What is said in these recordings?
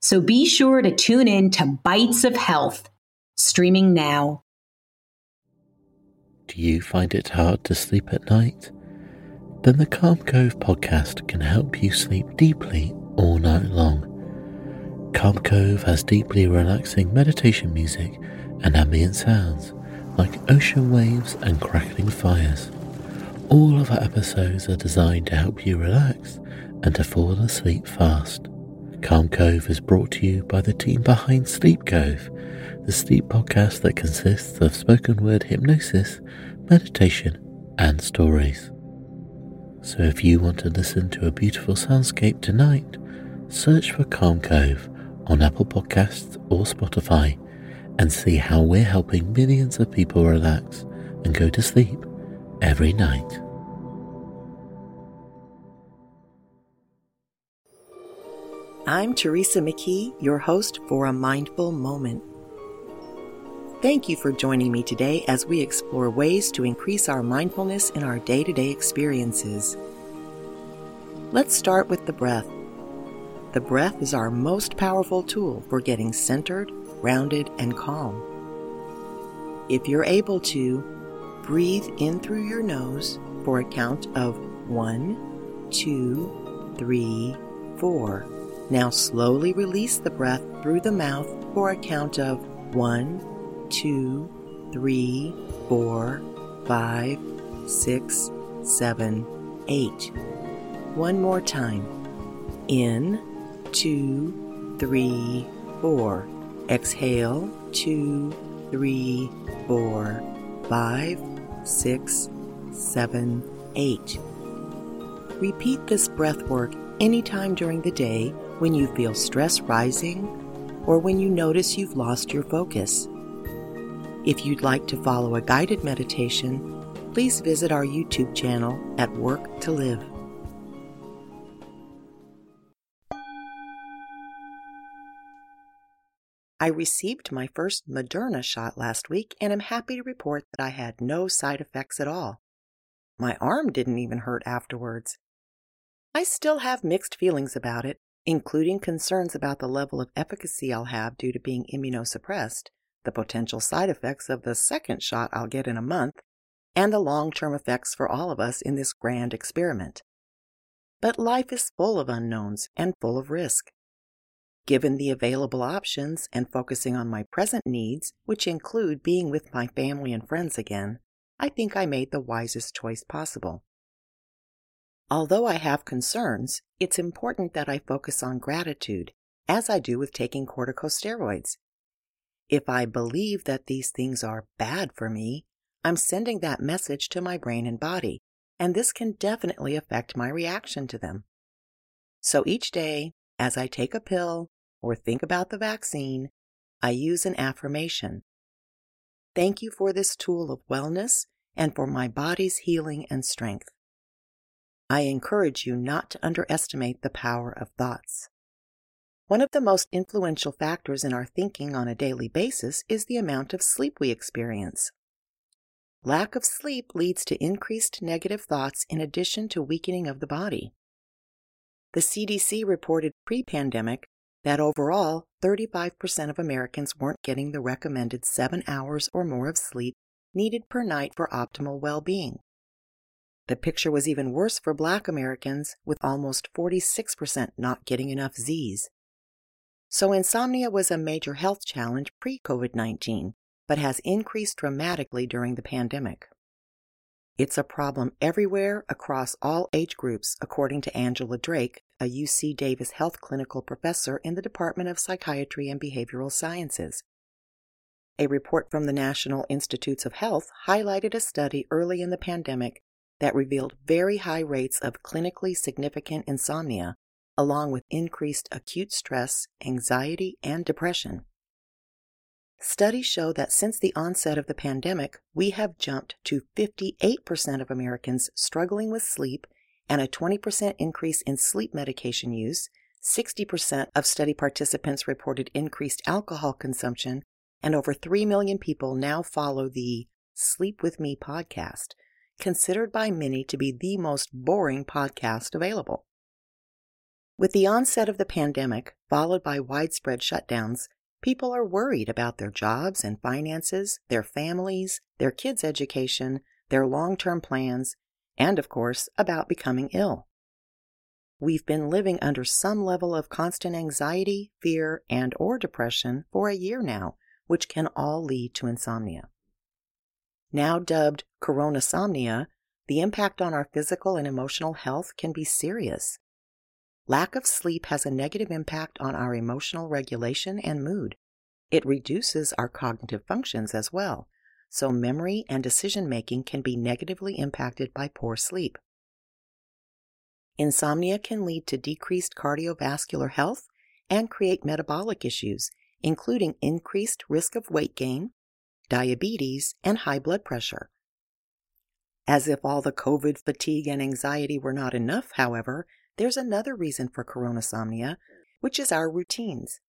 So be sure to tune in to Bites of Health, streaming now. Do you find it hard to sleep at night? Then the Calm Cove podcast can help you sleep deeply all night long. Calm Cove has deeply relaxing meditation music and ambient sounds like ocean waves and crackling fires. All of our episodes are designed to help you relax and to fall asleep fast. Calm Cove is brought to you by the team behind Sleep Cove, the sleep podcast that consists of spoken word hypnosis, meditation, and stories. So if you want to listen to a beautiful soundscape tonight, search for Calm Cove on Apple Podcasts or Spotify and see how we're helping millions of people relax and go to sleep every night. I'm Teresa McKee, your host for A Mindful Moment. Thank you for joining me today as we explore ways to increase our mindfulness in our day to day experiences. Let's start with the breath. The breath is our most powerful tool for getting centered, grounded, and calm. If you're able to, breathe in through your nose for a count of one, two, three, four. Now slowly release the breath through the mouth for a count of one, two, three, four, five, six, seven, eight. One more time. In, two, three, four. Exhale, two, three, four, five, six, seven, eight. Repeat this breath work anytime during the day when you feel stress rising or when you notice you've lost your focus. If you'd like to follow a guided meditation, please visit our YouTube channel at Work to Live. I received my first Moderna shot last week and am happy to report that I had no side effects at all. My arm didn't even hurt afterwards. I still have mixed feelings about it, including concerns about the level of efficacy I'll have due to being immunosuppressed, the potential side effects of the second shot I'll get in a month, and the long term effects for all of us in this grand experiment. But life is full of unknowns and full of risk. Given the available options and focusing on my present needs, which include being with my family and friends again, I think I made the wisest choice possible. Although I have concerns, it's important that I focus on gratitude, as I do with taking corticosteroids. If I believe that these things are bad for me, I'm sending that message to my brain and body, and this can definitely affect my reaction to them. So each day, as I take a pill or think about the vaccine, I use an affirmation. Thank you for this tool of wellness and for my body's healing and strength. I encourage you not to underestimate the power of thoughts. One of the most influential factors in our thinking on a daily basis is the amount of sleep we experience. Lack of sleep leads to increased negative thoughts in addition to weakening of the body. The CDC reported pre pandemic that overall 35% of Americans weren't getting the recommended seven hours or more of sleep needed per night for optimal well being. The picture was even worse for Black Americans, with almost 46% not getting enough Z's. So, insomnia was a major health challenge pre COVID 19, but has increased dramatically during the pandemic. It's a problem everywhere across all age groups, according to Angela Drake, a UC Davis Health Clinical Professor in the Department of Psychiatry and Behavioral Sciences. A report from the National Institutes of Health highlighted a study early in the pandemic that revealed very high rates of clinically significant insomnia, along with increased acute stress, anxiety, and depression. Studies show that since the onset of the pandemic, we have jumped to 58% of Americans struggling with sleep and a 20% increase in sleep medication use. 60% of study participants reported increased alcohol consumption, and over 3 million people now follow the Sleep With Me podcast, considered by many to be the most boring podcast available. With the onset of the pandemic, followed by widespread shutdowns, people are worried about their jobs and finances, their families, their kids' education, their long term plans, and of course, about becoming ill. We've been living under some level of constant anxiety, fear, and or depression for a year now, which can all lead to insomnia. Now dubbed coronasomnia, the impact on our physical and emotional health can be serious. Lack of sleep has a negative impact on our emotional regulation and mood. It reduces our cognitive functions as well, so memory and decision making can be negatively impacted by poor sleep. Insomnia can lead to decreased cardiovascular health and create metabolic issues, including increased risk of weight gain, diabetes, and high blood pressure. As if all the COVID fatigue and anxiety were not enough, however, there's another reason for coronasomnia, which is our routines.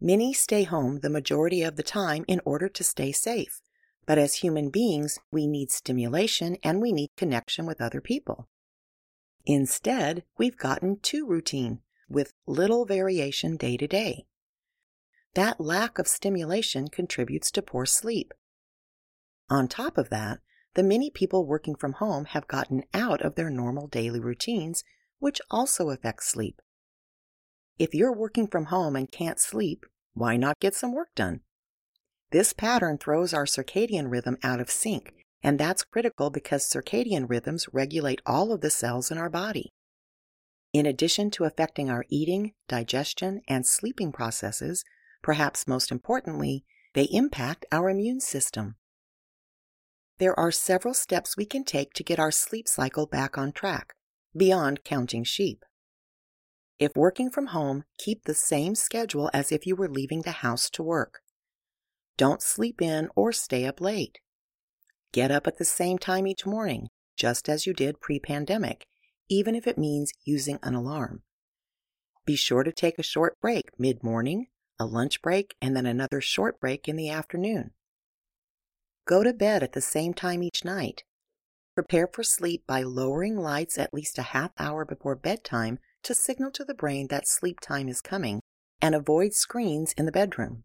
Many stay home the majority of the time in order to stay safe, but as human beings, we need stimulation and we need connection with other people. Instead, we've gotten too routine with little variation day to day. That lack of stimulation contributes to poor sleep. On top of that, the many people working from home have gotten out of their normal daily routines which also affects sleep. If you're working from home and can't sleep, why not get some work done? This pattern throws our circadian rhythm out of sync, and that's critical because circadian rhythms regulate all of the cells in our body. In addition to affecting our eating, digestion, and sleeping processes, perhaps most importantly, they impact our immune system. There are several steps we can take to get our sleep cycle back on track beyond counting sheep. If working from home, keep the same schedule as if you were leaving the house to work. Don't sleep in or stay up late. Get up at the same time each morning, just as you did pre pandemic, even if it means using an alarm. Be sure to take a short break mid morning, a lunch break, and then another short break in the afternoon. Go to bed at the same time each night Prepare for sleep by lowering lights at least a half hour before bedtime to signal to the brain that sleep time is coming, and avoid screens in the bedroom.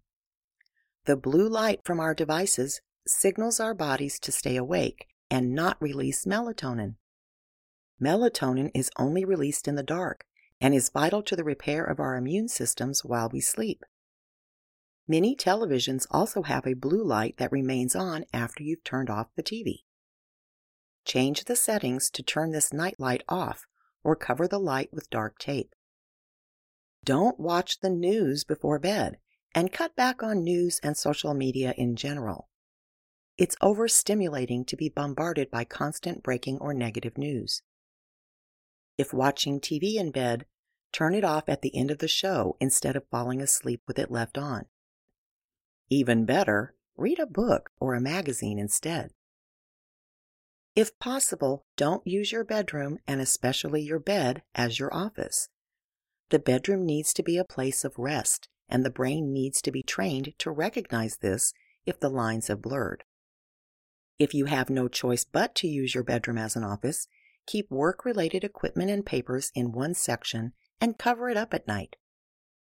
The blue light from our devices signals our bodies to stay awake and not release melatonin. Melatonin is only released in the dark and is vital to the repair of our immune systems while we sleep. Many televisions also have a blue light that remains on after you've turned off the TV. Change the settings to turn this night light off or cover the light with dark tape. Don't watch the news before bed and cut back on news and social media in general. It's overstimulating to be bombarded by constant breaking or negative news. If watching TV in bed, turn it off at the end of the show instead of falling asleep with it left on. Even better, read a book or a magazine instead. If possible, don't use your bedroom and especially your bed as your office. The bedroom needs to be a place of rest, and the brain needs to be trained to recognize this if the lines have blurred. If you have no choice but to use your bedroom as an office, keep work related equipment and papers in one section and cover it up at night.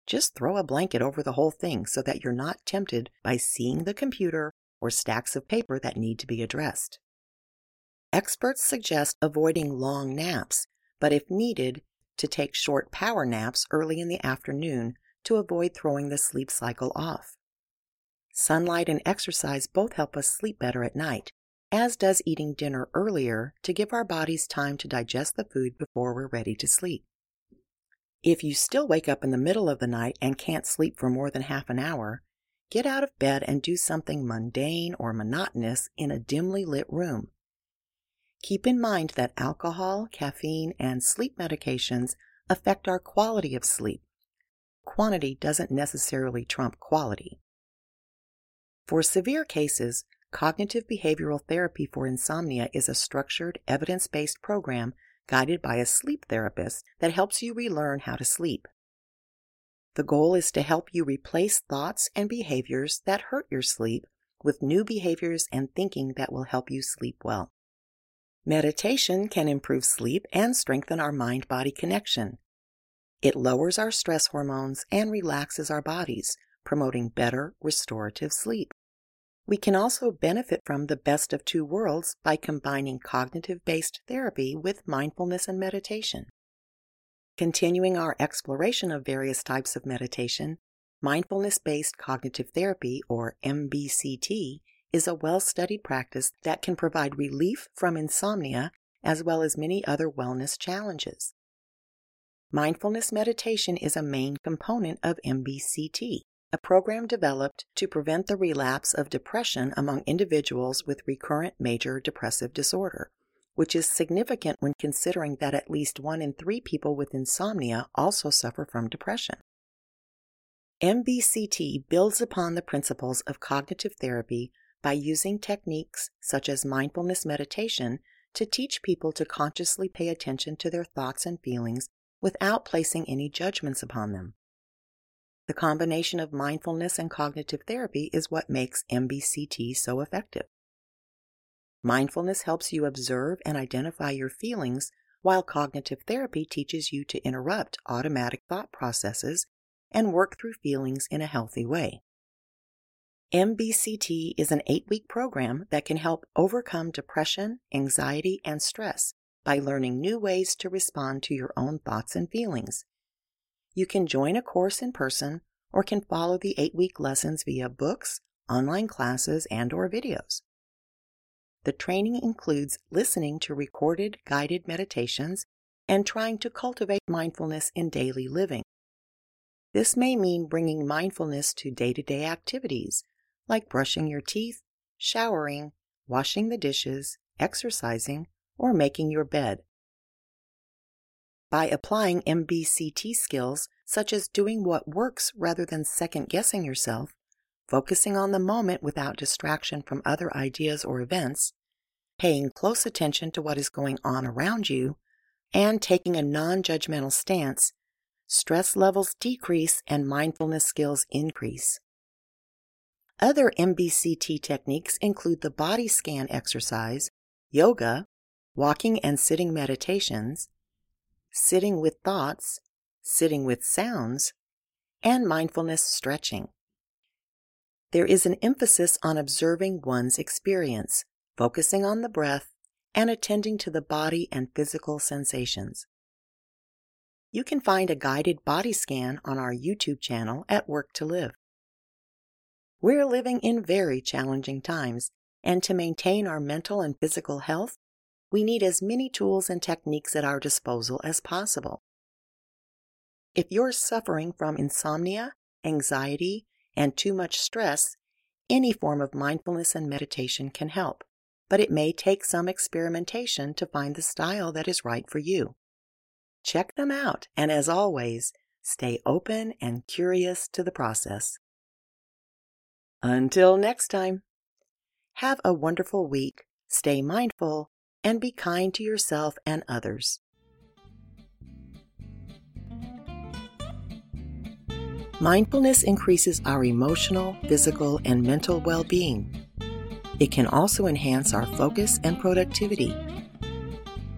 Just throw a blanket over the whole thing so that you're not tempted by seeing the computer or stacks of paper that need to be addressed. Experts suggest avoiding long naps, but if needed, to take short power naps early in the afternoon to avoid throwing the sleep cycle off. Sunlight and exercise both help us sleep better at night, as does eating dinner earlier to give our bodies time to digest the food before we're ready to sleep. If you still wake up in the middle of the night and can't sleep for more than half an hour, get out of bed and do something mundane or monotonous in a dimly lit room. Keep in mind that alcohol, caffeine, and sleep medications affect our quality of sleep. Quantity doesn't necessarily trump quality. For severe cases, cognitive behavioral therapy for insomnia is a structured, evidence based program guided by a sleep therapist that helps you relearn how to sleep. The goal is to help you replace thoughts and behaviors that hurt your sleep with new behaviors and thinking that will help you sleep well. Meditation can improve sleep and strengthen our mind body connection. It lowers our stress hormones and relaxes our bodies, promoting better restorative sleep. We can also benefit from the best of two worlds by combining cognitive based therapy with mindfulness and meditation. Continuing our exploration of various types of meditation, mindfulness based cognitive therapy, or MBCT, is a well studied practice that can provide relief from insomnia as well as many other wellness challenges. Mindfulness meditation is a main component of MBCT a program developed to prevent the relapse of depression among individuals with recurrent major depressive disorder, which is significant when considering that at least one in three people with insomnia also suffer from depression. MBCT builds upon the principles of cognitive therapy by using techniques such as mindfulness meditation to teach people to consciously pay attention to their thoughts and feelings without placing any judgments upon them. The combination of mindfulness and cognitive therapy is what makes MBCT so effective. Mindfulness helps you observe and identify your feelings, while cognitive therapy teaches you to interrupt automatic thought processes and work through feelings in a healthy way. MBCT is an eight week program that can help overcome depression, anxiety, and stress by learning new ways to respond to your own thoughts and feelings. You can join a course in person or can follow the 8-week lessons via books, online classes, and or videos. The training includes listening to recorded guided meditations and trying to cultivate mindfulness in daily living. This may mean bringing mindfulness to day-to-day activities like brushing your teeth, showering, washing the dishes, exercising, or making your bed. By applying MBCT skills, such as doing what works rather than second guessing yourself, focusing on the moment without distraction from other ideas or events, paying close attention to what is going on around you, and taking a non judgmental stance, stress levels decrease and mindfulness skills increase. Other MBCT techniques include the body scan exercise, yoga, walking and sitting meditations, sitting with thoughts, sitting with sounds, and mindfulness stretching. There is an emphasis on observing one's experience, focusing on the breath, and attending to the body and physical sensations. You can find a guided body scan on our YouTube channel at Work to Live. We're living in very challenging times, and to maintain our mental and physical health, we need as many tools and techniques at our disposal as possible. If you're suffering from insomnia, anxiety, and too much stress, any form of mindfulness and meditation can help, but it may take some experimentation to find the style that is right for you. Check them out, and as always, stay open and curious to the process. Until next time, have a wonderful week, stay mindful, and be kind to yourself and others. Mindfulness increases our emotional, physical, and mental well being. It can also enhance our focus and productivity.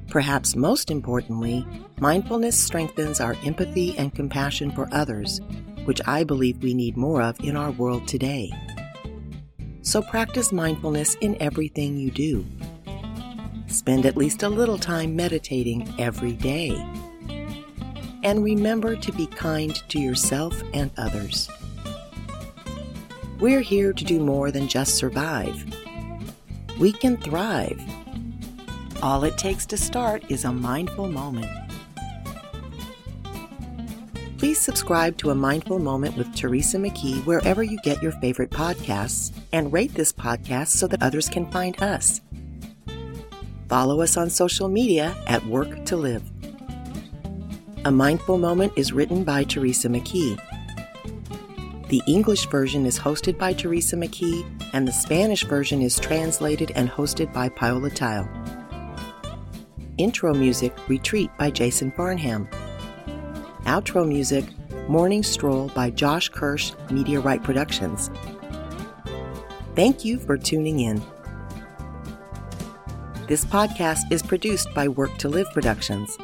Perhaps most importantly, mindfulness strengthens our empathy and compassion for others, which I believe we need more of in our world today. So practice mindfulness in everything you do. Spend at least a little time meditating every day and remember to be kind to yourself and others. We're here to do more than just survive. We can thrive. All it takes to start is a mindful moment. Please subscribe to A Mindful Moment with Teresa McKee wherever you get your favorite podcasts and rate this podcast so that others can find us. Follow us on social media at Work to Live. A Mindful Moment is written by Teresa McKee. The English version is hosted by Teresa McKee, and the Spanish version is translated and hosted by Paola Tile. Intro music Retreat by Jason Farnham. Outro music Morning Stroll by Josh Kirsch, Right Productions. Thank you for tuning in. This podcast is produced by Work to Live Productions.